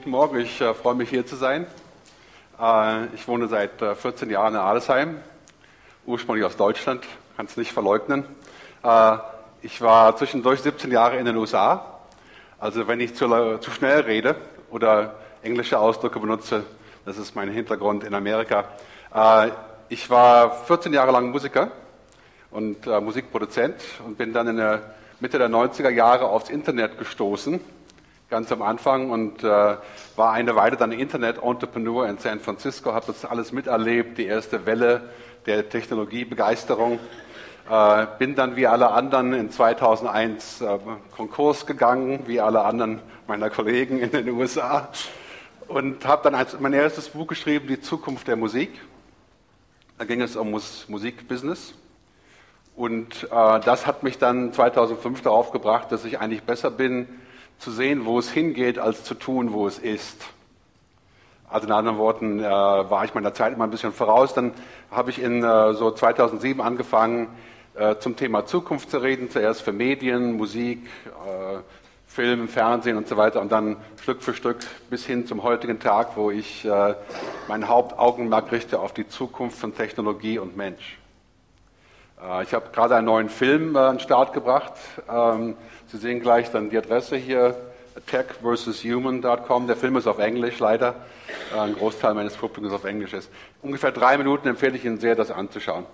Guten Morgen, ich äh, freue mich hier zu sein. Äh, ich wohne seit äh, 14 Jahren in Adelsheim, ursprünglich aus Deutschland, kann es nicht verleugnen. Äh, ich war zwischendurch 17 Jahre in den USA. Also wenn ich zu, zu, schnell rede oder englische Ausdrücke benutze, das ist mein Hintergrund in Amerika. Äh, ich war 14 Jahre lang Musiker und äh, Musikproduzent und bin dann in der Mitte der 90er Jahre aufs Internet gestoßen ganz am Anfang und äh, war eine Weile dann Internet-Entrepreneur in San Francisco, habe das alles miterlebt, die erste Welle der Technologiebegeisterung. Äh, bin dann wie alle anderen in 2001 äh, Konkurs gegangen, wie alle anderen meiner Kollegen in den USA und habe dann mein erstes Buch geschrieben, Die Zukunft der Musik. Da ging es um Mus Musikbusiness. Und äh, das hat mich dann 2005 darauf gebracht, dass ich eigentlich besser bin, zu sehen, wo es hingeht, als zu tun, wo es ist. Also in anderen Worten äh, war ich meiner Zeit immer ein bisschen voraus. Dann habe ich in äh, so 2007 angefangen, äh, zum Thema Zukunft zu reden. Zuerst für Medien, Musik, äh, Film, Fernsehen und so weiter. Und dann Stück für Stück bis hin zum heutigen Tag, wo ich äh, mein Hauptaugenmerk richte auf die Zukunft von Technologie und Mensch. Äh, ich habe gerade einen neuen Film an den Start gebracht. Ähm, Sie sehen gleich dann die Adresse hier, techversushuman.com. Der Film ist auf Englisch leider. Ein Großteil meines Publikums auf Englisch ist. Ungefähr drei Minuten empfehle ich Ihnen sehr, das anzuschauen.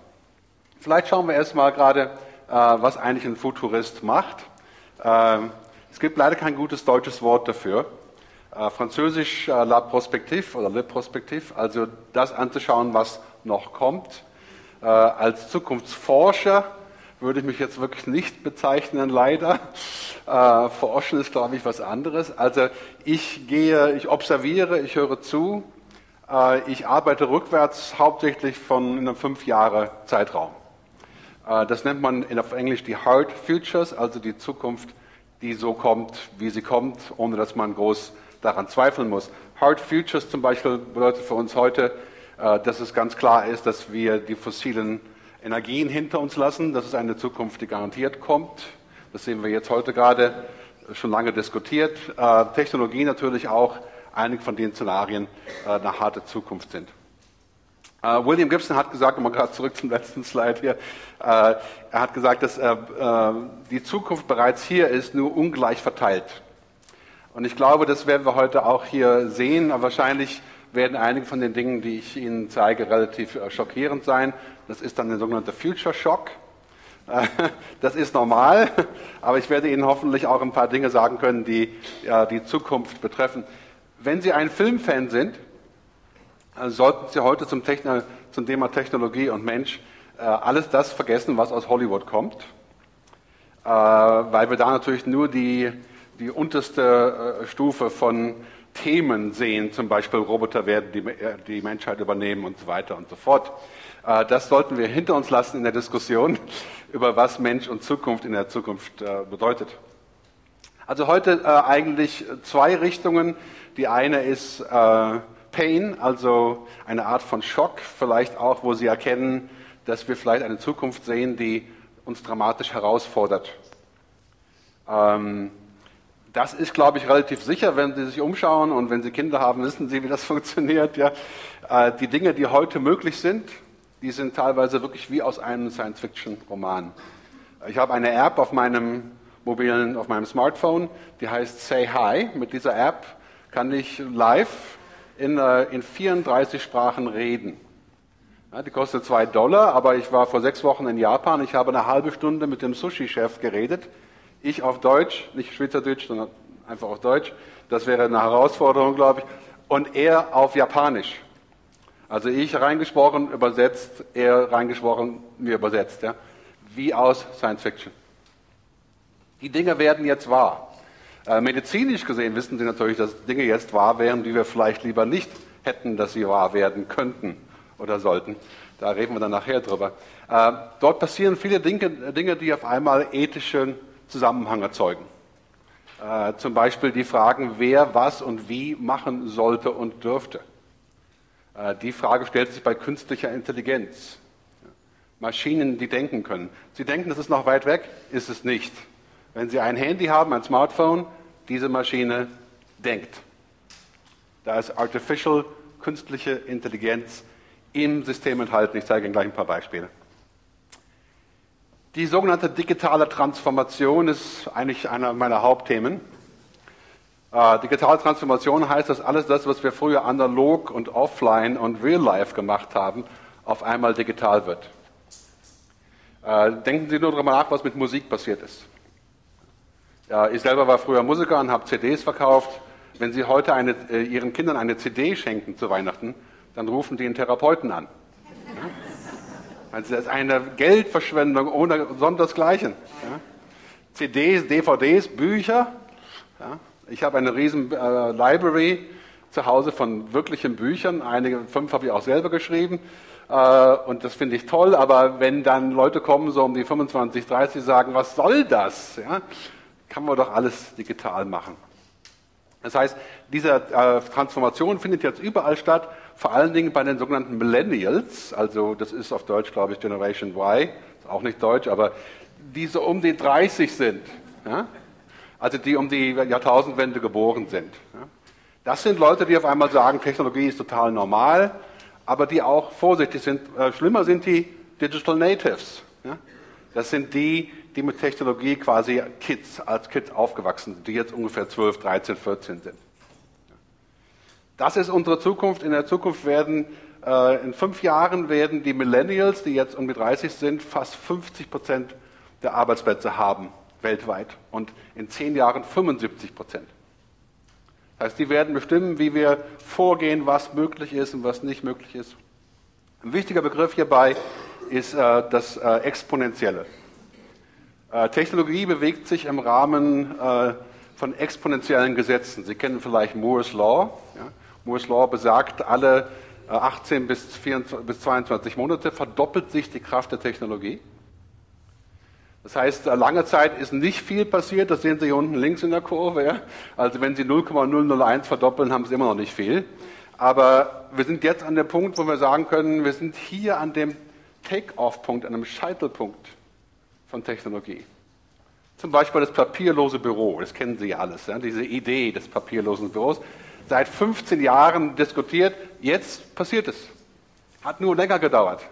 Vielleicht schauen wir erstmal gerade, äh, was eigentlich ein Futurist macht. Ähm, es gibt leider kein gutes deutsches Wort dafür. Äh, Französisch äh, la prospective oder le prospective, also das anzuschauen, was noch kommt. Als Zukunftsforscher würde ich mich jetzt wirklich nicht bezeichnen, leider. Äh, forschen ist, glaube ich, was anderes. Also ich gehe, ich observiere, ich höre zu, äh, ich arbeite rückwärts hauptsächlich von einem fünf Jahre Zeitraum. Äh, das nennt man auf Englisch die Hard Futures, also die Zukunft, die so kommt, wie sie kommt, ohne dass man groß daran zweifeln muss. Hard Futures zum Beispiel bedeutet für uns heute, äh, dass es ganz klar ist, dass wir die fossilen Energien hinter uns lassen. Das ist eine Zukunft, die garantiert kommt. Das sehen wir jetzt heute gerade schon lange diskutiert. Äh, Technologie natürlich auch. Einige von den Szenarien äh, eine harte Zukunft sind. Äh, William Gibson hat gesagt, mal gerade zurück zum letzten Slide hier, äh, er hat gesagt, dass äh, äh, die Zukunft bereits hier ist, nur ungleich verteilt. Und ich glaube, das werden wir heute auch hier sehen. Wahrscheinlich werden einige von den Dingen, die ich Ihnen zeige, relativ schockierend sein. Das ist dann der sogenannte Future Shock. Das ist normal, aber ich werde Ihnen hoffentlich auch ein paar Dinge sagen können, die ja, die Zukunft betreffen. Wenn Sie ein Filmfan sind, äh, sollten Sie heute zum, Techno zum Thema Technologie und Mensch äh, alles das vergessen, was aus Hollywood kommt, äh, weil wir da natürlich nur die, die unterste Stufe von Themen sehen, zum Beispiel Roboter werden die, die Menschheit übernehmen und so weiter und so fort. Äh, das sollten wir hinter uns lassen in der Diskussion über was Mensch und Zukunft in der Zukunft äh, bedeutet. Also heute äh, eigentlich zwei Richtungen. Die eine ist Pain, also eine Art von Schock, vielleicht auch, wo Sie erkennen, dass wir vielleicht eine Zukunft sehen, die uns dramatisch herausfordert. Ähm, das ist, glaube ich, relativ sicher, wenn Sie sich umschauen und wenn Sie Kinder haben, wissen Sie, wie das funktioniert. Ja. Die Dinge, die heute möglich sind, die sind teilweise wirklich wie aus einem Science-Fiction-Roman. Ich habe eine App auf meinem mobilen, auf meinem Smartphone, die heißt Say Hi. Mit dieser App kann ich live in, äh, in 34 Sprachen reden. Die kostet zwei Dollar, aber ich war vor sechs Wochen in Japan. Ich habe eine halbe Stunde mit dem Sushi-Chef geredet. Ich auf Deutsch, nicht Schweizerdeutsch, sondern einfach auf Deutsch. Das wäre eine Herausforderung, glaube ich. Und er auf Japanisch. Also ich reingesprochen, übersetzt, er reingesprochen, mir übersetzt. Ja? Wie aus Science Fiction. Die Dinge werden jetzt wahr. Äh, medizinisch gesehen wissen Sie natürlich, dass Dinge jetzt wahr wären, die wir vielleicht lieber nicht hätten, dass sie wahr werden könnten oder sollten. Da reden wir dann nachher drüber. Äh, dort passieren viele Dinge, Dinge, die auf einmal ethischen Zusammenhang erzeugen. Äh, zum Beispiel die Fragen, wer was und wie machen sollte und dürfte. Äh, die Frage stellt sich bei künstlicher Intelligenz. Maschinen, die denken können. Sie denken, das ist noch weit weg, ist es nicht. Wenn Sie ein Handy haben, ein Smartphone, diese Maschine denkt. Da ist Artificial, künstliche Intelligenz im System enthalten. Ich zeige Ihnen gleich ein paar Beispiele. Die sogenannte digitale Transformation ist eigentlich einer meiner Hauptthemen. Äh, digitale Transformation heißt, dass alles das, was wir früher analog und offline und real life gemacht haben, auf einmal digital wird. Äh, denken Sie nur darüber nach, was mit Musik passiert ist. Ja, ich selber war früher Musiker und habe CDs verkauft. Wenn Sie heute eine, äh, Ihren Kindern eine CD schenken zu Weihnachten, dann rufen die einen Therapeuten an. Ja? Also das ist eine Geldverschwendung ohne sondersgleichen. Ja? CDs, DVDs, Bücher. Ja? Ich habe eine riesen äh, Library zu Hause von wirklichen Büchern. Einige, fünf habe ich auch selber geschrieben. Äh, und das finde ich toll. Aber wenn dann Leute kommen, so um die 25, 30, sagen, was soll das? Ja? Kann man doch alles digital machen. Das heißt, diese äh, Transformation findet jetzt überall statt vor allen Dingen bei den sogenannten Millennials, also das ist auf Deutsch, glaube ich, Generation Y, ist auch nicht Deutsch, aber die so um die 30 sind, ja? also die um die Jahrtausendwende geboren sind. Ja? Das sind Leute, die auf einmal sagen, Technologie ist total normal, aber die auch vorsichtig sind. Äh, schlimmer sind die Digital Natives. Ja? Das sind die, die mit Technologie quasi Kids, als Kids aufgewachsen sind, die jetzt ungefähr 12, 13, 14 sind. Das ist unsere Zukunft. In der Zukunft werden, äh, in fünf Jahren werden die Millennials, die jetzt um die 30 sind, fast 50 Prozent der Arbeitsplätze haben weltweit und in zehn Jahren 75 Prozent. Das heißt, die werden bestimmen, wie wir vorgehen, was möglich ist und was nicht möglich ist. Ein wichtiger Begriff hierbei ist äh, das äh, Exponentielle. Äh, Technologie bewegt sich im Rahmen von exponentiellen Gesetzen. Sie kennen vielleicht Moore's Law. Moore's Law besagt, alle 18 äh, bis, 24, bis 22 Monate verdoppelt sich die Kraft der Technologie. Das heißt, lange Zeit ist nicht viel passiert, das sehen Sie hier unten links in der Kurve. Ja? Also wenn Sie 0,001 verdoppeln, haben Sie immer noch nicht viel. Aber wir sind jetzt an dem Punkt, wo wir sagen können, wir sind hier an dem Take-off-Punkt, einem Scheitelpunkt von Technologie. Zum Beispiel das papierlose Büro, das kennen Sie ja alles, ja? diese Idee des papierlosen Büros seit 15 Jahren diskutiert. Jetzt passiert es. Hat nur länger gedauert.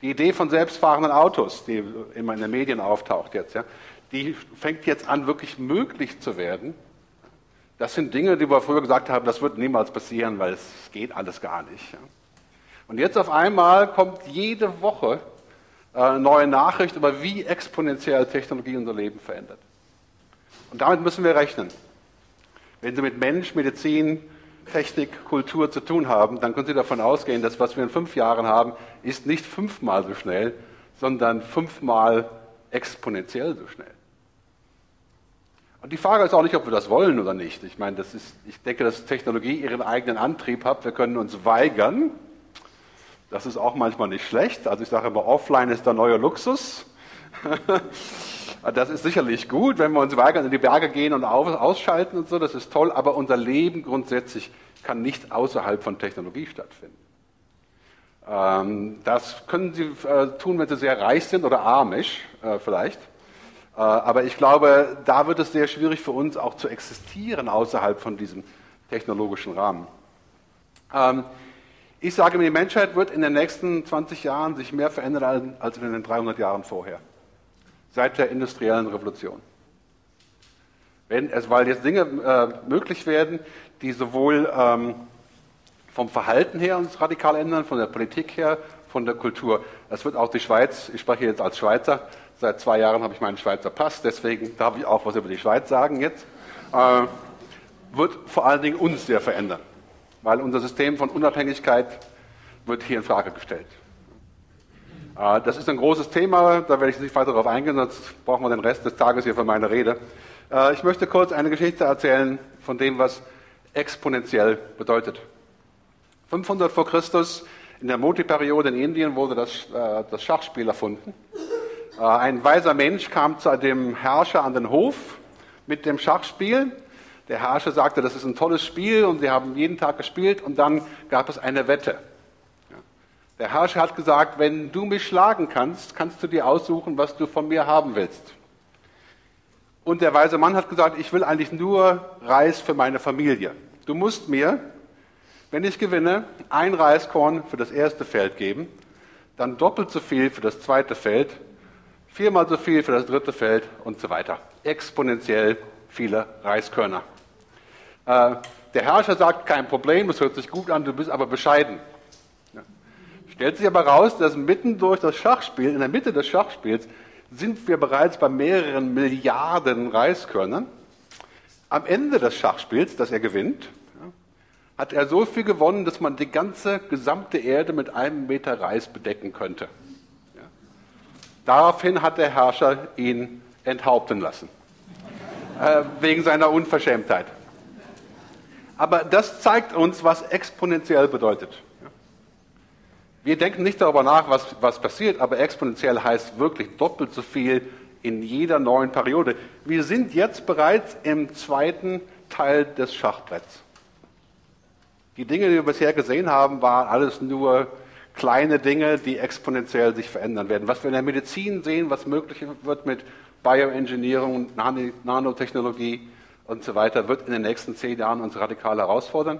Die Idee von selbstfahrenden Autos, die immer in den Medien auftaucht jetzt, ja, die fängt jetzt an, wirklich möglich zu werden. Das sind Dinge, die wir früher gesagt haben, das wird niemals passieren, weil es geht alles gar nicht. Ja. Und jetzt auf einmal kommt jede Woche äh, neue Nachricht über, wie exponentiell Technologie unser Leben verändert. Und damit müssen wir rechnen. Wenn Sie mit Mensch, Medizin, Technik, Kultur zu tun haben, dann können Sie davon ausgehen, dass was wir in fünf Jahren haben, ist nicht fünfmal so schnell, sondern fünfmal exponentiell so schnell. Und die Frage ist auch nicht, ob wir das wollen oder nicht. Ich meine, das ist, ich denke, dass Technologie ihren eigenen Antrieb hat. Wir können uns weigern. Das ist auch manchmal nicht schlecht. Also ich sage immer, offline ist der neue Luxus. Das ist sicherlich gut, wenn wir uns weigern, in die Berge gehen und ausschalten und so, das ist toll, aber unser Leben grundsätzlich kann nicht außerhalb von Technologie stattfinden. Ähm, das können Sie äh, tun, wenn Sie sehr reich sind oder armisch äh, vielleicht. Äh, aber ich glaube, da wird es sehr schwierig für uns auch zu existieren außerhalb von diesem technologischen Rahmen. Ich sage mir, die Menschheit wird in den nächsten 20 Jahren sich mehr verändern als in den 300 Jahren vorher seit der industriellen Revolution. Wenn es, weil jetzt Dinge äh, möglich werden, die sowohl ähm, vom Verhalten her uns radikal ändern, von der Politik her, von der Kultur. Das wird auch die Schweiz, ich spreche jetzt als Schweizer, seit zwei Jahren habe ich meinen Schweizer Pass, deswegen darf ich auch was über die Schweiz sagen jetzt, äh, wird vor allen Dingen uns sehr verändern, weil unser System von Unabhängigkeit wird hier in Frage gestellt. Äh, das ist ein großes Thema, da werde ich nicht weiter darauf eingehen, sonst brauchen wir den Rest des Tages hier für meine Rede. Äh, ich möchte kurz eine Geschichte erzählen von dem, was exponentiell bedeutet. 500 vor Christus, in der Moti-Periode in Indien, wurde das, äh, das Schachspiel erfunden. Ein weiser Mensch kam zu dem Herrscher an den Hof mit dem Schachspiel. Der Herrscher sagte, das ist ein tolles Spiel und sie haben jeden Tag gespielt und dann gab es eine Wette. Der Herrscher hat gesagt, wenn du mich schlagen kannst, kannst du dir aussuchen, was du von mir haben willst. Und der weise Mann hat gesagt, ich will eigentlich nur Reis für meine Familie. du musst mir, wenn ich gewinne, ein Reiskorn für das erste Feld geben, dann doppelt so viel für das zweite Feld, viermal so viel für das dritte Feld und so weiter. Exponentiell viele Reiskörner. Äh, der Herrscher sagt, kein Problem, das hört sich gut an, du bist aber bescheiden. Stellt sich aber raus, dass mitten durch das Schachspiel, in der Mitte des Schachspiels, sind wir bereits bei mehreren Milliarden Reiskörnern. Am Ende des Schachspiels, das er gewinnt, hat er so viel gewonnen, dass man die ganze gesamte Erde mit einem Meter Reis bedecken könnte. Daraufhin hat der Herrscher ihn enthaupten lassen, äh, wegen seiner Unverschämtheit. Aber das zeigt uns, was exponentiell bedeutet. Wir denken nicht darüber nach, was, was passiert, aber exponentiell heißt wirklich doppelt so viel in jeder neuen Periode. Wir sind jetzt bereits im zweiten Teil des Schachbretts. Die Dinge, die wir bisher gesehen haben, waren alles nur kleine Dinge, die exponentiell sich verändern werden. Was wir in der Medizin sehen, was möglich wird mit Bioengineering, Nanotechnologie, und so weiter, wird in den nächsten zehn Jahren uns radikal herausfordern,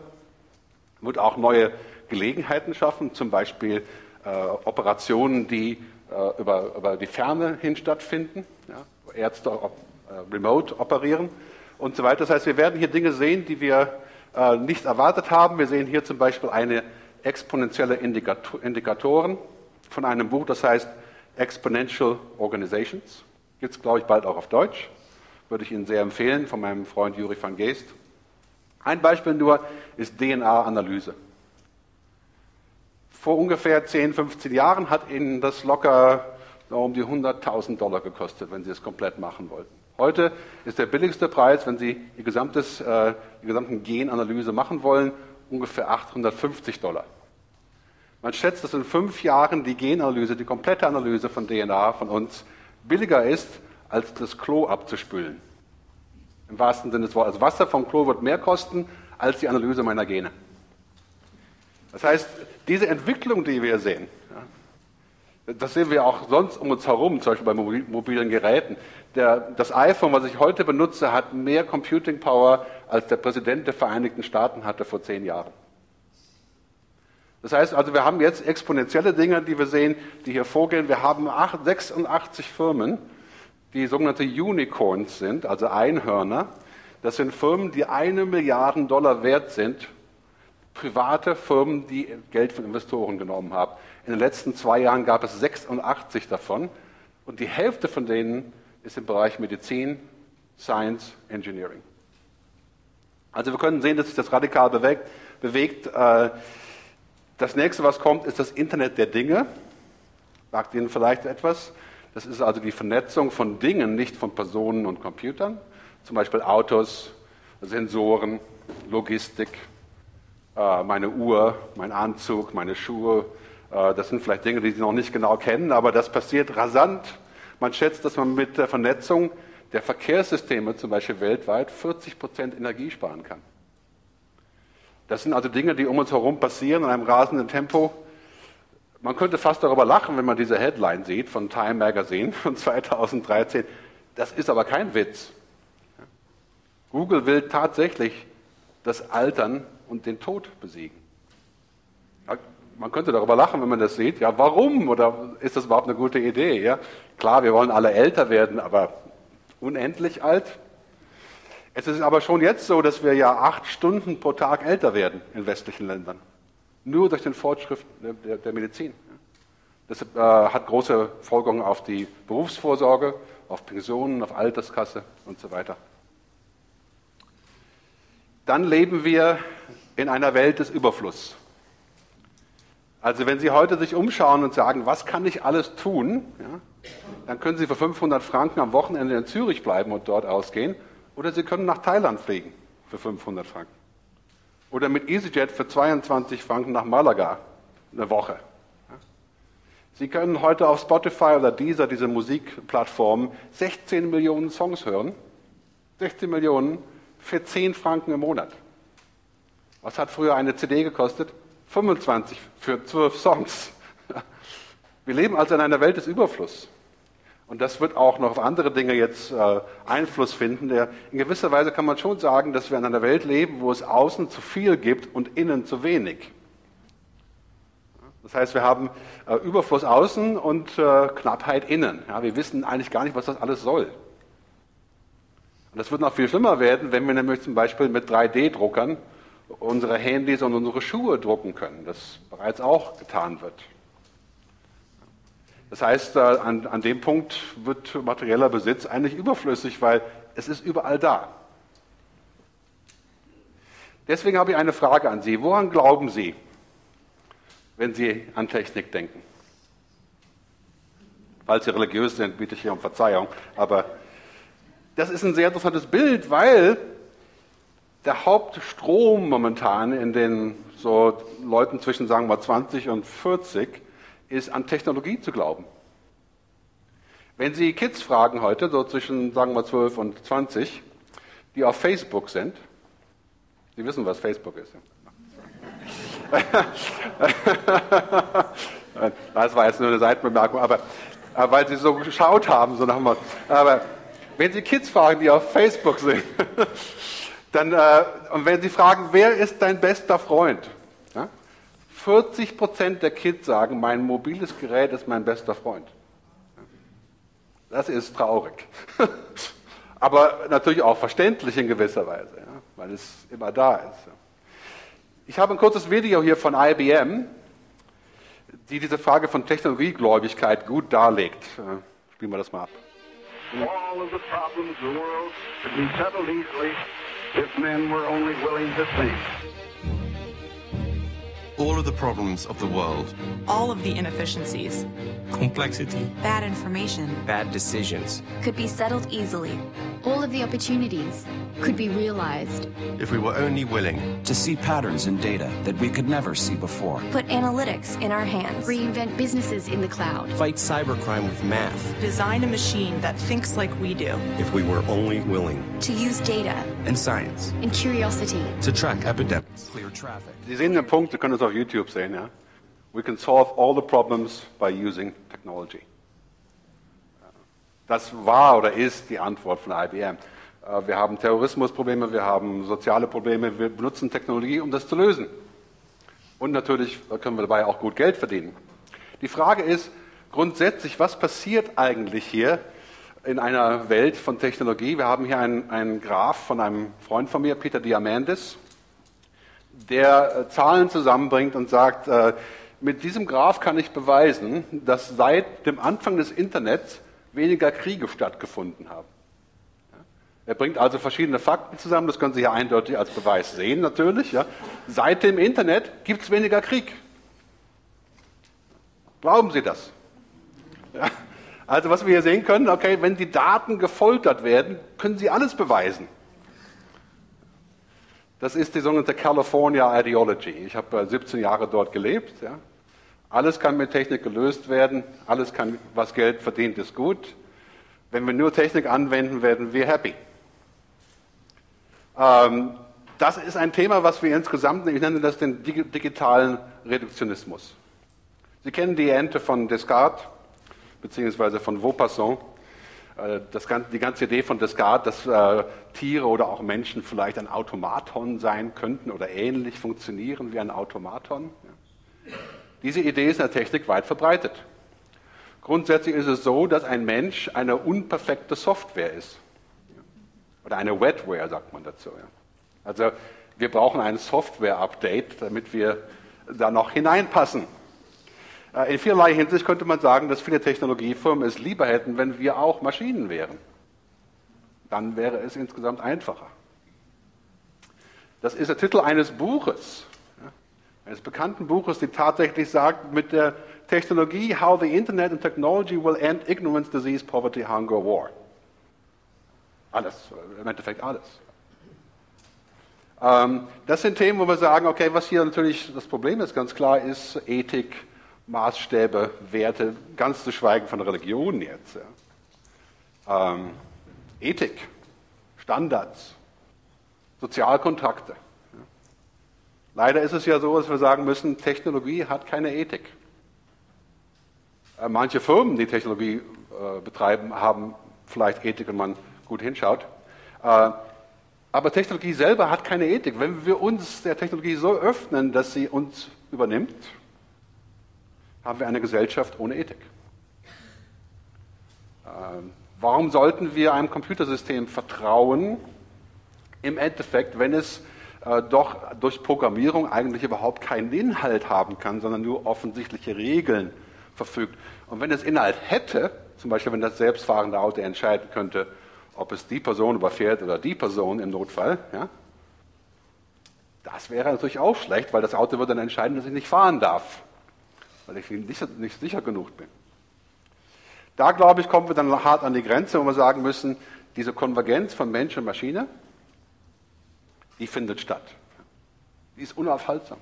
wird auch neue Gelegenheiten schaffen, zum Beispiel äh, Operationen, die äh, über, über, die Ferne hin stattfinden, ja, Ärzte op, äh, remote operieren und so weiter. Das heißt, wir werden hier Dinge sehen, die wir äh, nicht erwartet haben. Wir sehen hier zum Beispiel eine exponentielle Indikator, Indikatoren von einem Buch, das heißt Exponential Organizations. Gibt es, glaube ich, bald auch auf Deutsch würde ich Ihnen sehr empfehlen, von meinem Freund Juri van Geest. Ein Beispiel nur ist DNA-Analyse. Vor ungefähr 10, 15 Jahren hat Ihnen das locker um die 100.000 Dollar gekostet, wenn Sie es komplett machen wollten. Heute ist der billigste Preis, wenn Sie die, gesamtes, äh, die gesamte Genanalyse machen wollen, ungefähr 850 Dollar. Man schätzt, dass in fünf Jahren die Genanalyse, die komplette Analyse von DNA von uns billiger ist als das Klo abzuspülen. Im wahrsten Sinne des Wortes. Also Wasser vom Klo wird mehr kosten als die Analyse meiner Gene. Das heißt, diese Entwicklung, die wir sehen, das sehen wir auch sonst um uns herum, zum Beispiel bei mobilen Geräten. Der, das iPhone, was ich heute benutze, hat mehr Computing Power, als der Präsident der Vereinigten Staaten hatte vor zehn Jahren. Das heißt also, wir haben jetzt exponentielle Dinge, die wir sehen, die hier vorgehen. Wir haben 86 Firmen, die sogenannte Unicorns sind, also Einhörner. Das sind Firmen, die eine Milliarde Dollar wert sind, private Firmen, die Geld von Investoren genommen haben. In den letzten zwei Jahren gab es 86 davon und die Hälfte von denen ist im Bereich Medizin, Science, Engineering. Also wir können sehen, dass sich das radikal bewegt. bewegt. Äh, das nächste, was kommt, ist das Internet der Dinge. Sagt Ihnen vielleicht etwas. Das ist also die Vernetzung von Dingen, nicht von Personen und Computern. Zum Beispiel Autos, Sensoren, Logistik, äh, meine Uhr, mein Anzug, meine Schuhe. Äh, das sind vielleicht Dinge, die Sie noch nicht genau kennen, aber das passiert rasant. Man schätzt, dass man mit der Vernetzung der Verkehrssysteme zum Beispiel weltweit 40 Prozent Energie sparen kann. Das sind also Dinge, die um uns herum passieren in einem rasenden Tempo. Man könnte fast darüber lachen, wenn man diese Headline sieht von Time Magazine von 2013. Das ist aber kein Witz. Google will tatsächlich das Altern und den Tod besiegen. Man könnte darüber lachen, wenn man das sieht. Ja, warum? Oder ist das überhaupt eine gute Idee? Ja, klar, wir wollen alle älter werden, aber unendlich alt? Es ist aber schon jetzt so, dass wir ja acht Stunden pro Tag älter werden in westlichen Ländern. Nur durch den Fortschritt der, der Medizin. Das äh, hat große Folgerungen auf die Berufsvorsorge, auf Pensionen, auf Alterskasse und so weiter. Dann leben wir in einer Welt des Überflusses. Also wenn Sie heute sich umschauen und sagen, was kann ich alles tun, ja, dann können Sie für 500 Franken am Wochenende in Zürich bleiben und dort ausgehen, oder Sie können nach Thailand fliegen für 500 Franken. Oder mit EasyJet für 22 Franken nach Malaga eine Woche. Sie können heute auf Spotify oder dieser, diese Musikplattform, 16 Millionen Songs hören. 16 Millionen für 10 Franken im Monat. Was hat früher eine CD gekostet? 25 für 12 Songs. Wir leben also in einer Welt des Überflusses. Und das wird auch noch auf andere Dinge jetzt äh, Einfluss finden. Der, in gewisser Weise kann man schon sagen, dass wir in einer Welt leben, wo es außen zu viel gibt und innen zu wenig. Das heißt, wir haben äh, Überfluss außen und äh, Knappheit innen. Ja, wir wissen eigentlich gar nicht, was das alles soll. Und das wird noch viel schlimmer werden, wenn wir nämlich zum Beispiel mit 3D-Druckern unsere Handys und unsere Schuhe drucken können, das bereits auch getan wird. Das heißt, äh, an, an dem Punkt wird materieller Besitz eigentlich überflüssig, weil es ist überall da. Deswegen habe ich eine Frage an Sie. Woran glauben Sie, wenn Sie an Technik denken? Falls Sie religiös sind, bitte ich hier um Verzeihung. Aber das ist ein sehr interessantes Bild, weil der Hauptstrom momentan in den so Leuten zwischen, sagen wir mal, 20 und 40 ist an Technologie zu glauben. Wenn Sie Kids fragen heute, so zwischen, sagen wir, 12 und 20, die auf Facebook sind, Sie wissen, was Facebook ist. das war jetzt nur eine Seitenbemerkung, aber, aber weil Sie so geschaut haben, so nach Aber wenn Sie Kids fragen, die auf Facebook sind, dann, äh, und wenn Sie fragen, wer ist dein bester Freund? 40 Prozent der Kids sagen, mein mobiles Gerät ist mein bester Freund. Das ist traurig. Aber natürlich auch verständlich in gewisser Weise, ja, weil es immer da ist. Ich habe ein kurzes Video hier von IBM, die diese Frage von Technologiegläubigkeit gut darlegt. Spielen wir das mal ab. All of the problems of the world could be settled easily if men were only willing to think all of the problems of the world, all of the inefficiencies, complexity, bad information, bad decisions. Could be settled easily. All of the opportunities could be realized if we were only willing to see patterns in data that we could never see before. Put analytics in our hands. Reinvent businesses in the cloud. Fight cybercrime with math. Design a machine that thinks like we do. If we were only willing to use data and science and curiosity to track epidemics, clear traffic. Sie sehen den Punkt, Sie können es auf YouTube sehen, ja. We can solve all the problems by using technology. Das war oder ist die Antwort von IBM. Äh, wir haben Terrorismusprobleme, wir haben soziale Probleme, wir benutzen Technologie, um das zu lösen. Und natürlich können wir dabei auch gut Geld verdienen. Die Frage ist grundsätzlich, was passiert eigentlich hier in einer Welt von Technologie? Wir haben hier einen, einen Graph von einem Freund von mir, Peter Diamandis, der äh, Zahlen zusammenbringt und sagt, äh, mit diesem Graph kann ich beweisen, dass seit dem Anfang des Internets weniger Kriege stattgefunden haben. Er bringt also verschiedene Fakten zusammen, das können Sie hier eindeutig als Beweis sehen natürlich. Ja. Seit dem Internet gibt es weniger Krieg. Glauben Sie das? Ja. Also was wir hier sehen können, okay, wenn die Daten gefoltert werden, können Sie alles beweisen. Das ist die sogenannte California Ideology. Ich habe 17 Jahre dort gelebt. Ja. Alles kann mit Technik gelöst werden, alles kann, was Geld verdient, ist gut. Wenn wir nur Technik anwenden, werden wir happy. Ähm, das ist ein Thema, was wir insgesamt, ich nenne das den digitalen Reduktionismus. Sie kennen die Ente von Descartes, beziehungsweise von Vaupassant. Äh, das, die ganze Idee von Descartes, dass äh, Tiere oder auch Menschen vielleicht ein Automaton sein könnten oder ähnlich funktionieren wie ein Automaton. Diese Idee ist in der Technik weit verbreitet. Grundsätzlich ist es so, dass ein Mensch eine unperfekte Software ist. Oder eine Wetware, sagt man dazu. Also wir brauchen ein Software-Update, damit wir da noch hineinpassen. Äh, in vielerlei Hinsicht könnte man sagen, dass viele Technologiefirmen es lieber hätten, wenn wir auch Maschinen wären. Dann wäre es insgesamt einfacher. Das ist der Titel eines Buches, eines bekannten Buches, die tatsächlich sagt, mit der Technologie How the Internet and Technology will end ignorance, disease, poverty, hunger, war. Alles, im Endeffekt alles. Ähm, das sind Themen, wo wir sagen, okay, was hier natürlich das Problem ist, ganz klar, ist Ethik, Maßstäbe, Werte, ganz zu schweigen von Religion jetzt. Ja. Ähm, Ethik, Standards, Sozialkontrakte. Leider ist es ja so, dass wir sagen müssen, Technologie hat keine Ethik. Äh, manche Firmen, die Technologie äh, betreiben, haben vielleicht Ethik, wenn man gut hinschaut. Äh, aber Technologie selber hat keine Ethik. Wenn wir uns der Technologie so öffnen, dass sie uns übernimmt, haben wir eine Gesellschaft ohne Ethik. Ähm, warum sollten wir einem Computersystem vertrauen, im Endeffekt, wenn es äh, doch durch Programmierung eigentlich überhaupt keinen Inhalt haben kann, sondern nur offensichtliche Regeln verfügt. Und wenn es Inhalt hätte, zum Beispiel wenn das selbstfahrende Auto entscheiden könnte, ob es die Person überfährt oder die Person im Notfall, ja, das wäre natürlich auch schlecht, weil das Auto würde dann entscheiden, dass ich nicht fahren darf, weil ich nicht, nicht sicher genug bin. Da, glaube ich, kommen wir dann hart an die Grenze, wo wir sagen müssen, diese Konvergenz von Mensch und Maschine, die findet statt. Die ist unaufhaltsam.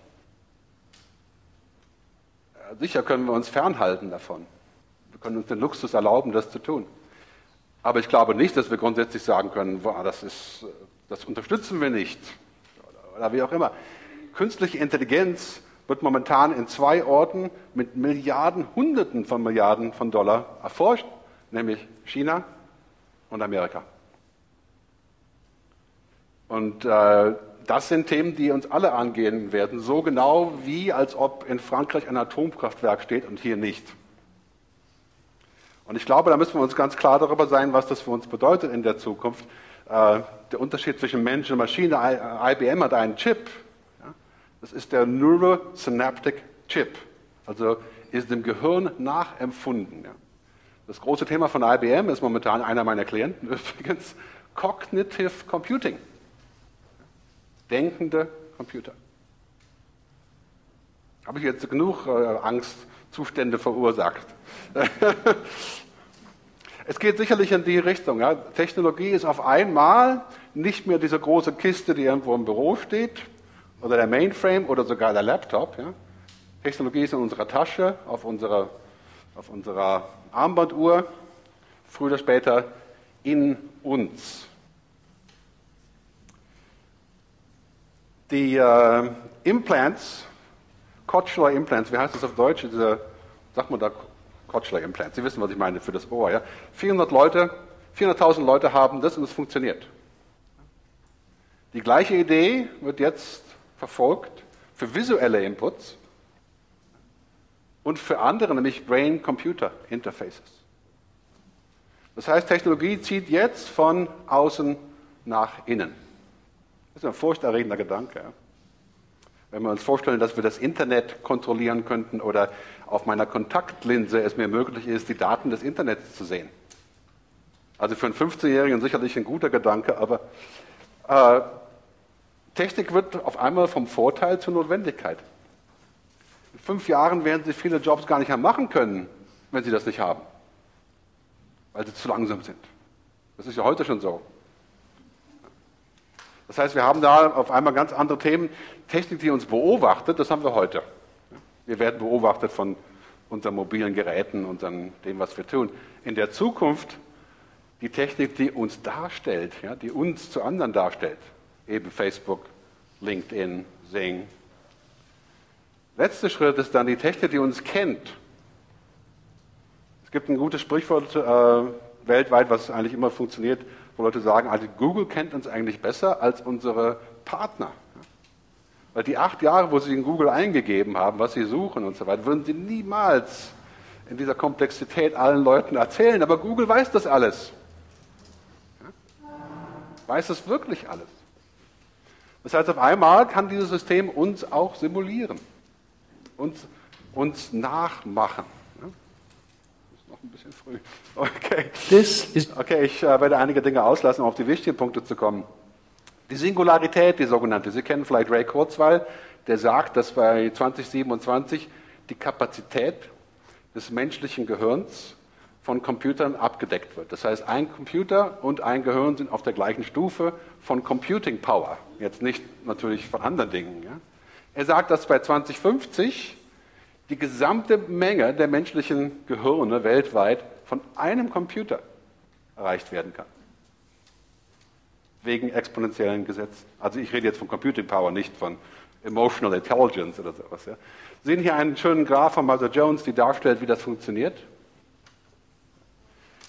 Sicher können wir uns fernhalten davon. Wir können uns den Luxus erlauben, das zu tun. Aber ich glaube nicht, dass wir grundsätzlich sagen können, das, ist, das unterstützen wir nicht. Oder wie auch immer. Künstliche Intelligenz wird momentan in zwei Orten mit Milliarden, Hunderten von Milliarden von Dollar erforscht, nämlich China und Amerika. Und äh, das sind Themen, die uns alle angehen werden, so genau wie als ob in Frankreich ein Atomkraftwerk steht und hier nicht. Und ich glaube, da müssen wir uns ganz klar darüber sein, was das für uns bedeutet in der Zukunft. Äh, der Unterschied zwischen Mensch und Maschine, IBM hat einen Chip. Das ist der Neurosynaptic Chip. Also ist dem Gehirn nachempfunden. Das große Thema von IBM ist momentan einer meiner Klienten übrigens Cognitive Computing. Denkende Computer. Habe ich jetzt genug äh, Angstzustände verursacht? es geht sicherlich in die Richtung. Ja. Technologie ist auf einmal nicht mehr diese große Kiste, die irgendwo im Büro steht, oder der Mainframe oder sogar der Laptop. Ja. Technologie ist in unserer Tasche, auf unserer, auf unserer Armbanduhr, früher oder später in uns. Die äh, Implants, Kochler Implants, wie heißt das auf Deutsch? Diese, sagt man da Kochler Implants, Sie wissen, was ich meine für das Ohr. Ja? 400 Leute, 400.000 Leute haben das und es funktioniert. Die gleiche Idee wird jetzt verfolgt für visuelle Inputs und für andere, nämlich Brain-Computer-Interfaces. Das heißt, Technologie zieht jetzt von außen nach innen. Das ist ein furchterregender Gedanke. Wenn wir uns vorstellen, dass wir das Internet kontrollieren könnten oder auf meiner Kontaktlinse es mir möglich ist, die Daten des Internets zu sehen. Also für einen 15-Jährigen sicherlich ein guter Gedanke, aber äh, Technik wird auf einmal vom Vorteil zur Notwendigkeit. In fünf Jahren werden Sie viele Jobs gar nicht mehr machen können, wenn Sie das nicht haben, weil sie zu langsam sind. Das ist ja heute schon so. Das heißt, wir haben da auf einmal ganz andere Themen. Technik, die uns beobachtet, das haben wir heute. Wir werden beobachtet von unseren mobilen Geräten, und dem, was wir tun. In der Zukunft die Technik, die uns darstellt, ja, die uns zu anderen darstellt. Eben Facebook, LinkedIn, Sing. Letzter Schritt ist dann die Technik, die uns kennt. Es gibt ein gutes Sprichwort äh, weltweit, was eigentlich immer funktioniert wo Leute sagen, also Google kennt uns eigentlich besser als unsere Partner. Weil die acht Jahre, wo sie in Google eingegeben haben, was sie suchen und so weiter, würden sie niemals in dieser Komplexität allen Leuten erzählen. Aber Google weiß das alles. Weiß es wirklich alles. Das heißt, auf einmal kann dieses System uns auch simulieren, uns, uns nachmachen noch ein bisschen früh. Okay. Okay, ich äh, werde einige Dinge auslassen, um auf die wichtigen Punkte zu kommen. Die Singularität, die sogenannte, Sie kennen vielleicht Ray Kurzweil, der sagt, dass bei 2027 die Kapazität des menschlichen Gehirns von Computern abgedeckt wird. Das heißt, ein Computer und ein Gehirn sind auf der gleichen Stufe von Computing Power. Jetzt nicht natürlich von anderen Dingen. Ja. Er sagt, dass bei 2050 die gesamte Menge der menschlichen Gehirne weltweit von einem Computer erreicht werden kann. Wegen exponentiellen Gesetzen. Also ich rede jetzt von Computing Power, nicht von Emotional Intelligence oder sowas. Ja. Sie sehen hier einen schönen Graph von Martha Jones, die darstellt, wie das funktioniert.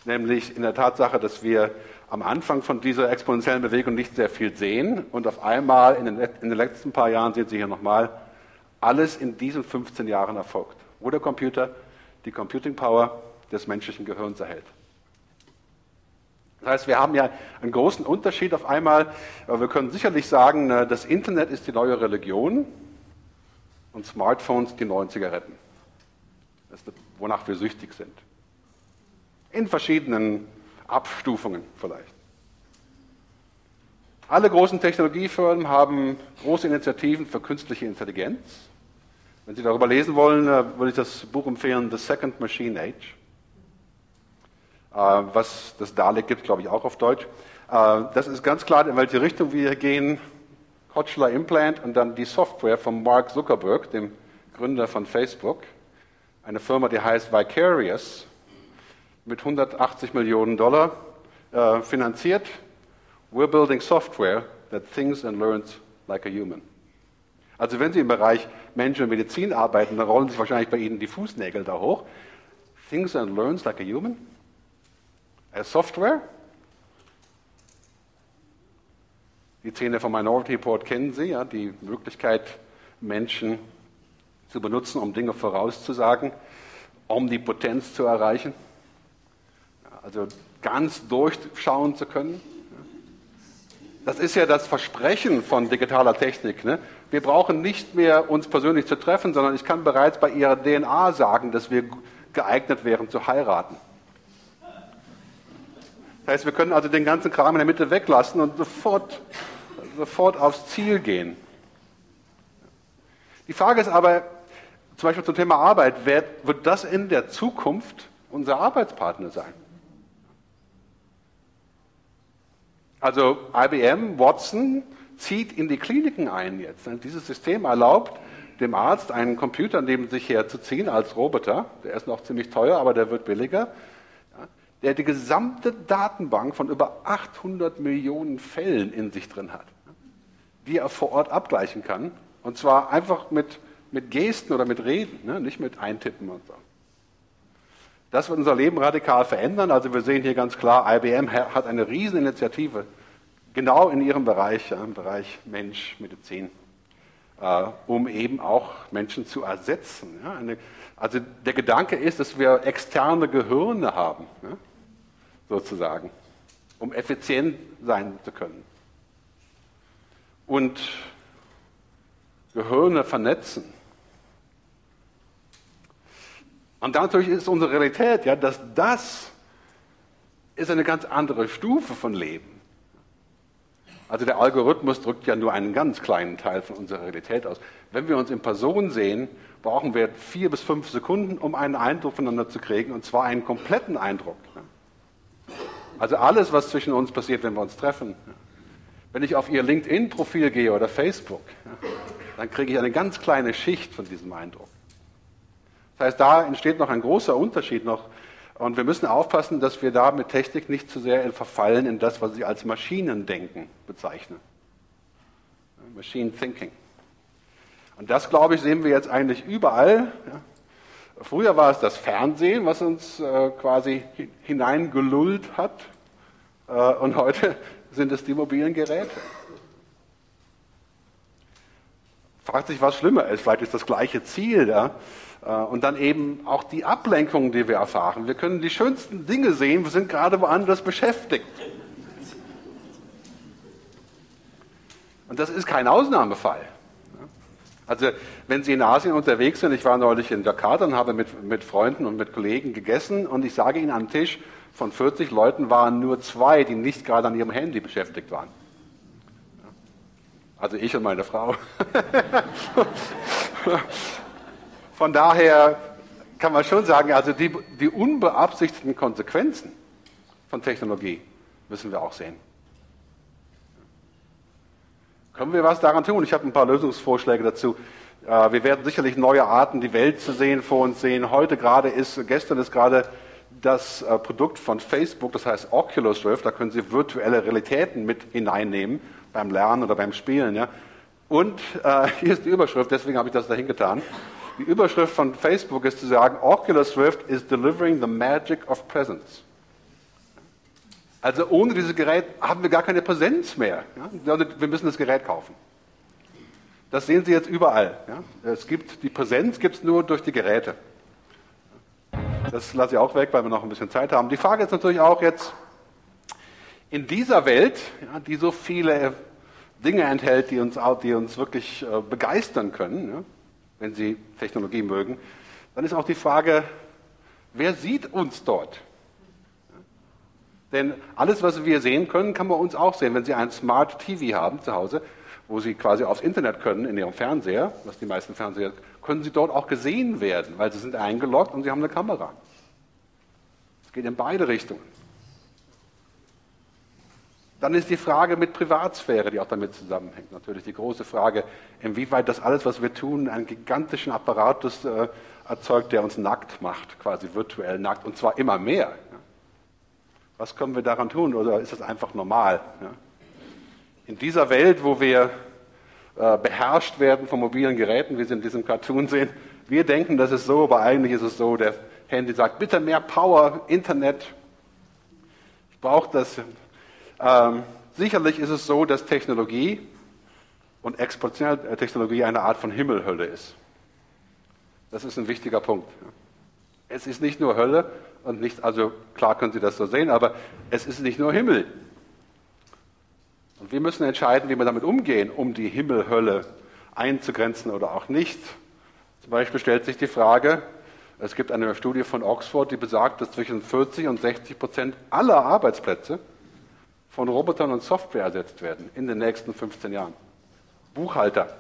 Nämlich in der Tatsache, dass wir am Anfang von dieser exponentiellen Bewegung nicht sehr viel sehen und auf einmal in den, in den letzten paar Jahren, sehen Sie hier nochmal, alles in diesen 15 Jahren erfolgt, wo der Computer die Computing Power des menschlichen Gehirns erhält. Das heißt, wir haben ja einen großen Unterschied auf einmal. Wir können sicherlich sagen, das Internet ist die neue Religion und Smartphones die neuen Zigaretten. Das ist, wonach wir süchtig sind. In verschiedenen Abstufungen vielleicht. Alle großen Technologiefirmen haben große Initiativen für künstliche Intelligenz. Wenn Sie darüber lesen wollen, äh, würde ich das Buch empfehlen, The Second Machine Age. Äh, was das Dalek gibt, glaube ich auch auf Deutsch. Äh, das ist ganz klar, in welche Richtung wir gehen. Kochler Implant und dann die Software von Mark Zuckerberg, dem Gründer von Facebook. Eine Firma, die heißt Vicarious, mit 180 Millionen Dollar finanziert. We're building software that thinks and learns like a human. Also wenn Sie im Bereich Menschen und Medizin arbeiten, dann rollen sich wahrscheinlich bei Ihnen die Fußnägel da hoch. Thinks and learns like a human? Software. Die Szene vom Minority Report kennen Sie, ja, die Möglichkeit, Menschen zu benutzen, um Dinge vorauszusagen, um die Potenz zu erreichen. Also ganz durchschauen zu können. Das ist ja das Versprechen von digitaler Technik. Ne? Wir brauchen nicht mehr uns persönlich zu treffen, sondern ich kann bereits bei ihrer DNA sagen, dass wir geeignet wären zu heiraten. Das heißt, wir können also den ganzen Kram in der Mitte weglassen und sofort, sofort aufs Ziel gehen. Die Frage ist aber, zum Beispiel zum Thema Arbeit, wird, wird das in der Zukunft unser Arbeitspartner sein? Also IBM, Watson zieht in die Kliniken ein jetzt. Dieses System erlaubt dem Arzt einen Computer neben sich herzuziehen als Roboter. Der ist noch ziemlich teuer, aber der wird billiger der die gesamte Datenbank von über 800 Millionen Fällen in sich drin hat, die er vor Ort abgleichen kann. Und zwar einfach mit, mit Gesten oder mit Reden, ne? nicht mit Eintippen und so. Das wird unser Leben radikal verändern. Also wir sehen hier ganz klar, IBM hat eine Rieseninitiative genau in ihrem Bereich, im Bereich Mensch, Medizin, äh, um eben auch Menschen zu ersetzen. Also der Gedanke ist, dass wir externe Gehirne haben. Sozusagen, um effizient sein zu können. Und Gehirne vernetzen. Und natürlich ist unsere Realität, ja, dass das ist eine ganz andere Stufe von Leben. Also der Algorithmus drückt ja nur einen ganz kleinen Teil von unserer Realität aus. Wenn wir uns in Person sehen, brauchen wir vier bis fünf Sekunden, um einen Eindruck voneinander zu kriegen, und zwar einen kompletten Eindruck. Also alles, was zwischen uns passiert, wenn wir uns treffen. Wenn ich auf Ihr LinkedIn-Profil gehe oder Facebook, dann kriege ich eine ganz kleine Schicht von diesem Eindruck. Das heißt, da entsteht noch ein großer Unterschied noch. Und wir müssen aufpassen, dass wir da mit Technik nicht zu sehr verfallen in das, was Sie als Maschinendenken bezeichnen. Machine Thinking. Und das, glaube ich, sehen wir jetzt eigentlich überall. Früher war es das Fernsehen, was uns äh, quasi hineingelullt hat. Äh, und heute sind es die mobilen Geräte. Fragt sich, was schlimmer ist. Vielleicht ist das gleiche Ziel da. Äh, und dann eben auch die Ablenkungen, die wir erfahren. Wir können die schönsten Dinge sehen, wir sind gerade woanders beschäftigt. Und das ist kein Ausnahmefall. Also wenn Sie in Asien unterwegs sind, ich war neulich in Jakarta und habe mit, mit Freunden und mit Kollegen gegessen und ich sage Ihnen, am Tisch von 40 Leuten waren nur zwei, die nicht gerade an ihrem Handy beschäftigt waren. Also ich und meine Frau. Von daher kann man schon sagen, also die, die unbeabsichtigten Konsequenzen von Technologie müssen wir auch sehen. Können wir was daran tun? Ich habe ein paar Lösungsvorschläge dazu. Äh, wir werden sicherlich neue Arten, die Welt zu sehen, vor uns sehen. Heute gerade ist, gestern ist gerade das äh, Produkt von Facebook, das heißt Oculus Rift, da können Sie virtuelle Realitäten mit hineinnehmen beim Lernen oder beim Spielen. Ja. Und äh, hier ist die Überschrift, deswegen habe ich das dahin getan. Die Überschrift von Facebook ist zu sagen, Oculus Rift is delivering the magic of presence. Also ohne dieses Gerät haben wir gar keine Präsenz mehr. Ja? Wir müssen das Gerät kaufen. Das sehen Sie jetzt überall. Ja? Es gibt, die Präsenz gibt es nur durch die Geräte. Das lasse ich auch weg, weil wir noch ein bisschen Zeit haben. Die Frage ist natürlich auch jetzt, in dieser Welt, ja, die so viele Dinge enthält, die uns, die uns wirklich äh, begeistern können, wenn Sie Technologie mögen, dann ist auch die Frage, wer sieht uns dort? Denn alles, was wir sehen können, kann man uns auch sehen. Wenn Sie ein Smart TV haben zu Hause, wo Sie quasi aufs Internet können in Ihrem Fernseher, was die meisten Fernseher, können Sie dort auch gesehen werden, weil Sie sind eingeloggt und Sie haben eine Kamera. Es geht in beide Richtungen. Dann ist die Frage mit Privatsphäre, die auch damit zusammenhängt. Natürlich die große Frage, inwieweit das alles, was wir tun, einen gigantischen Apparatus äh, erzeugt, der uns nackt macht, quasi virtuell nackt, und zwar immer mehr. Ja. Was können wir daran tun oder ist das einfach normal? Ja. In dieser Welt, wo wir äh, beherrscht werden von mobilen Geräten, wie Sie in diesem Cartoon sehen, wir denken, das ist so, aber eigentlich ist es so, der Handy sagt, bitte mehr Power, Internet, ich brauche das, ähm, sicherlich ist es so, dass Technologie und exponentielle äh, Technologie eine Art von Himmelhölle ist. Das ist ein wichtiger Punkt. Es ist nicht nur Hölle und nicht, also klar können Sie das so sehen, aber es ist nicht nur Himmel. Und wir müssen entscheiden, wie wir damit umgehen, um die Himmelhölle einzugrenzen oder auch nicht. Zum Beispiel stellt sich die Frage, es gibt eine Studie von Oxford, die besagt, dass zwischen 40 und 60 Prozent aller Arbeitsplätze von Robotern und Software ersetzt werden in den nächsten 15 Jahren. Buchhalter,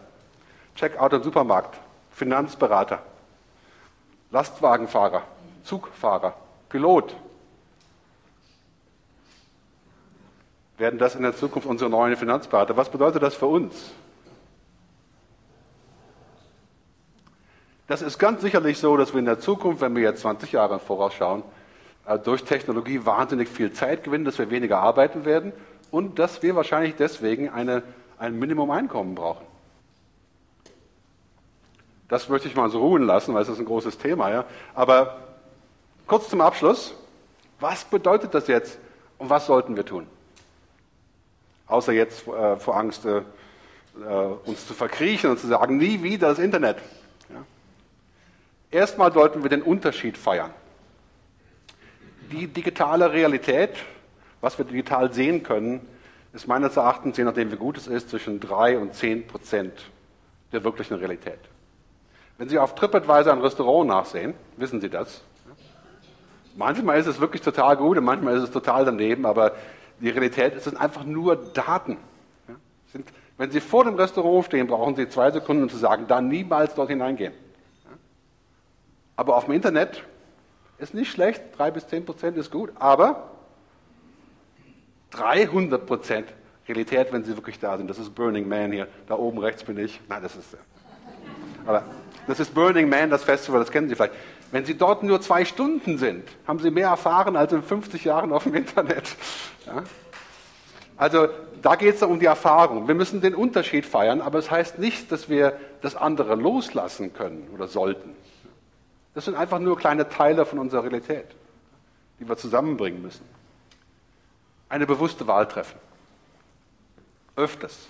Checkout im Supermarkt, Finanzberater, Lastwagenfahrer, Zugfahrer, Pilot. Werden das in der Zukunft unsere neuen Finanzberater? Was bedeutet das für uns? Das ist ganz sicherlich so, dass wir in der Zukunft, wenn wir jetzt 20 Jahre vorausschauen, durch Technologie wahnsinnig viel Zeit gewinnen, dass wir weniger arbeiten werden und dass wir wahrscheinlich deswegen eine, ein Minimum-Einkommen brauchen. Das möchte ich mal so ruhen lassen, weil es ist ein großes Thema. Ja? Aber kurz zum Abschluss. Was bedeutet das jetzt und was sollten wir tun? Außer jetzt äh, vor Angst, äh, äh uns zu verkriechen und zu sagen, nie wieder das Internet. Ja? Erstmal sollten wir den Unterschied feiern die digitale Realität, was wir digital sehen können, ist meines Erachtens, je nachdem wie gut es ist, zwischen 3 und 10 Prozent der wirklichen Realität. Wenn Sie auf TripAdvisor ein Restaurant nachsehen, wissen Sie das. Manchmal ist es wirklich total gut und manchmal ist es total daneben, aber die Realität ist einfach nur Daten. wenn Sie vor dem Restaurant stehen, brauchen Sie zwei Sekunden, um zu sagen, da niemals dort hineingehen. Aber auf dem Internet ist nicht schlecht, drei bis zehn Prozent ist gut, aber 300 Prozent Realität, wenn sie wirklich da sind. Das ist Burning Man hier. Da oben rechts bin ich. Nein, das ist. Aber das ist Burning Man, das Festival, das kennen Sie vielleicht. Wenn Sie dort nur zwei Stunden sind, haben Sie mehr erfahren als in 50 Jahren auf dem Internet. Ja? Also da geht es um die Erfahrung. Wir müssen den Unterschied feiern, aber es das heißt nicht, dass wir das andere loslassen können oder sollten. Das sind einfach nur kleine Teile von unserer Realität, die wir zusammenbringen müssen. Eine bewusste Wahl treffen. Öfters.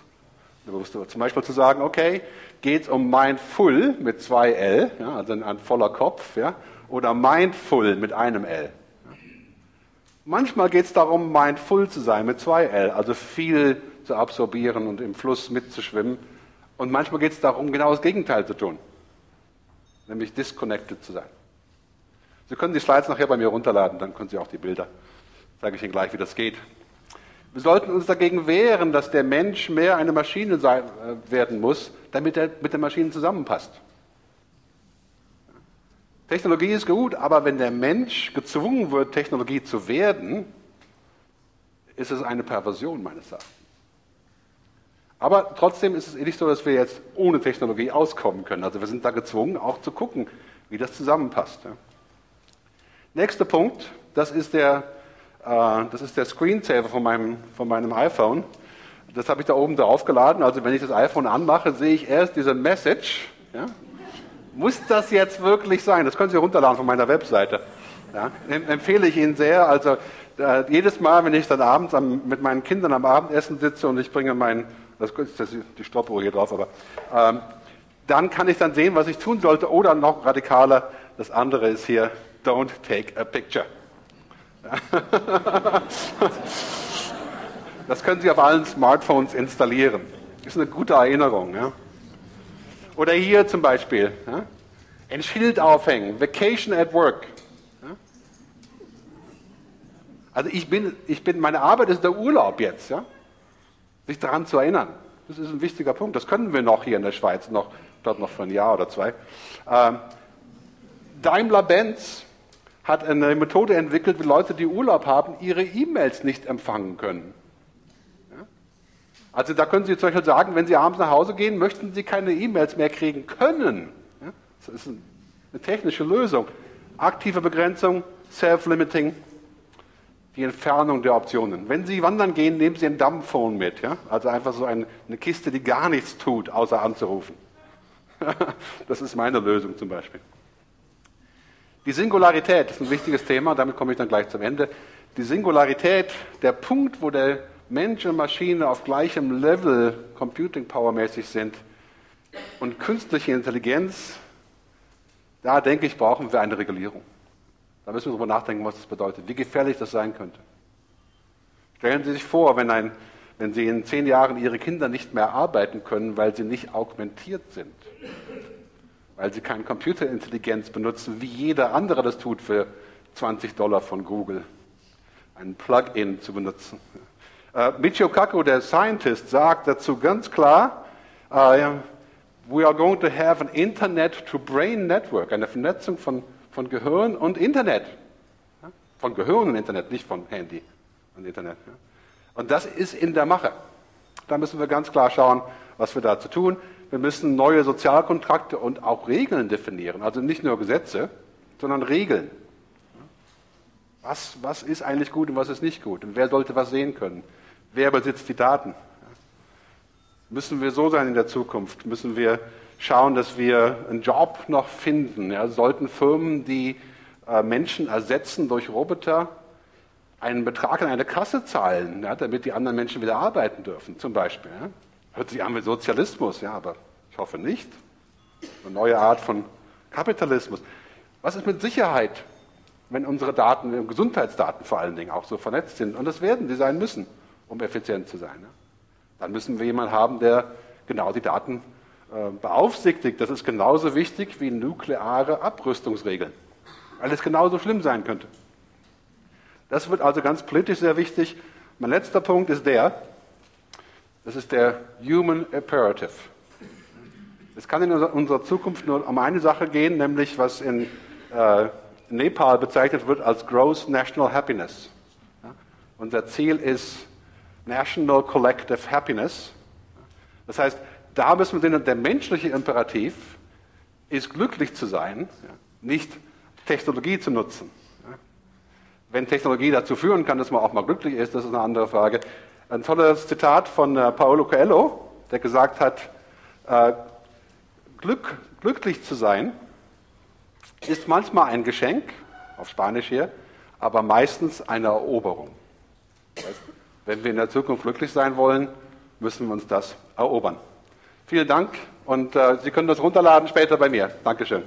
Zum Beispiel zu sagen, okay, geht es um Mindful mit zwei L, ja, also ein voller Kopf, ja, oder Mindful mit einem L. Manchmal geht es darum, mindful zu sein mit zwei L, also viel zu absorbieren und im Fluss mitzuschwimmen. Und manchmal geht es darum, genau das Gegenteil zu tun nämlich disconnected zu sein. Sie können die Slides nachher bei mir runterladen, dann können Sie auch die Bilder. Sage ich Ihnen gleich, wie das geht. Wir sollten uns dagegen wehren, dass der Mensch mehr eine Maschine sein, äh, werden muss, damit er mit der Maschine zusammenpasst. Technologie ist gut, aber wenn der Mensch gezwungen wird, Technologie zu werden, ist es eine Perversion meines Erachtens. Aber trotzdem ist es nicht so, dass wir jetzt ohne Technologie auskommen können. Also wir sind da gezwungen, auch zu gucken, wie das zusammenpasst. Nächster Punkt, das ist der, äh, das ist der Screensaver von meinem, von meinem iPhone. Das habe ich da oben drauf geladen. Also wenn ich das iPhone anmache, sehe ich erst diese Message. Ja? Muss das jetzt wirklich sein? Das können Sie runterladen von meiner Webseite. Ja? Empfehle ich Ihnen sehr. Also äh, jedes Mal, wenn ich dann abends am, mit meinen Kindern am Abendessen sitze und ich bringe mein, das ist die Stoppuhr hier drauf, aber ähm, dann kann ich dann sehen, was ich tun sollte. Oder noch radikaler, das andere ist hier, don't take a picture. Das können Sie auf allen Smartphones installieren. Ist eine gute Erinnerung. Ja? Oder hier zum Beispiel, ja? ein Schild aufhängen, Vacation at Work. Also ich bin, ich bin, meine Arbeit ist der Urlaub jetzt, ja? Sich daran zu erinnern. Das ist ein wichtiger Punkt. Das können wir noch hier in der Schweiz, noch, dort noch für ein Jahr oder zwei. Ähm, Daimler-Benz hat eine Methode entwickelt, wie Leute, die Urlaub haben, ihre E-Mails nicht empfangen können. Also da können Sie zum Beispiel sagen, wenn Sie abends nach Hause gehen, möchten Sie keine E-Mails mehr kriegen können. Das ist eine technische Lösung. Aktive Begrenzung, Self-Limiting, die Entfernung der Optionen. Wenn Sie wandern gehen, nehmen Sie ein Dumbphone mit. Ja? Also einfach so eine, eine Kiste, die gar nichts tut, außer anzurufen. das ist meine Lösung zum Beispiel. Die Singularität ist ein wichtiges Thema, damit komme ich dann gleich zum Ende. Die Singularität, der Punkt, wo der Mensch und Maschine auf gleichem Level Computing Power mäßig sind und künstliche Intelligenz, da denke ich, brauchen wir eine Regulierung. Da müssen wir darüber nachdenken, was das bedeutet, wie gefährlich das sein könnte. Stellen Sie sich vor, wenn, ein, wenn Sie in zehn Jahren Ihre Kinder nicht mehr arbeiten können, weil sie nicht augmentiert sind, weil sie keine Computerintelligenz benutzen, wie jeder andere das tut für 20 Dollar von Google, ein Plugin zu benutzen. Uh, Michio Kaku, der Scientist, sagt dazu ganz klar, uh, we are going to have an Internet-to-Brain Network, eine Vernetzung von, von Gehirn und Internet. Von Gehirn und Internet, nicht von Handy und Internet. Und das ist in der Mache. Da müssen wir ganz klar schauen, was wir dazu tun. Wir müssen neue Sozialkontrakte und auch Regeln definieren. Also nicht nur Gesetze, sondern Regeln. Was, was ist eigentlich gut und was ist nicht gut? Und wer sollte was sehen können? Wer besitzt die Daten? Müssen wir so sein in der Zukunft? Müssen wir schauen, dass wir einen Job noch finden? Ja? Sollten Firmen, die äh, Menschen ersetzen durch Roboter, einen Betrag an eine Kasse zahlen, ja, damit die anderen Menschen wieder arbeiten dürfen, zum Beispiel? Ja? Hört sich an wie Sozialismus, ja, aber ich hoffe nicht. Eine neue Art von Kapitalismus. Was ist mit Sicherheit, wenn unsere Daten, Gesundheitsdaten vor allen Dingen auch so vernetzt sind? Und das werden sie sein müssen um effizient zu sein. Ne? Dann müssen wir jemanden haben, der genau die Daten beaufsichtigt. Das ist genauso wichtig wie nukleare Abrüstungsregeln, weil es genauso schlimm sein könnte. Das wird also ganz politisch sehr wichtig. Mein letzter Punkt ist der, das ist der Human Imperative. Es kann in unserer Zukunft nur um eine Sache gehen, nämlich was in äh, Nepal bezeichnet wird als Gross National Happiness. Ja? Unser Ziel ist National Collective Happiness. Das heißt, da müssen wir sehen, der menschliche Imperativ ist glücklich zu sein, nicht Technologie zu nutzen. Wenn Technologie dazu führen kann, dass man auch mal glücklich ist, das ist eine andere Frage. Ein tolles Zitat von äh, Paolo Coelho, der gesagt hat, äh, Glück, glücklich zu sein ist manchmal ein Geschenk, auf Spanisch hier, aber meistens eine Eroberung. Wenn wir in der Zukunft glücklich sein wollen, müssen wir uns das erobern. Vielen Dank und äh, Sie können das runterladen später bei mir. Dankeschön.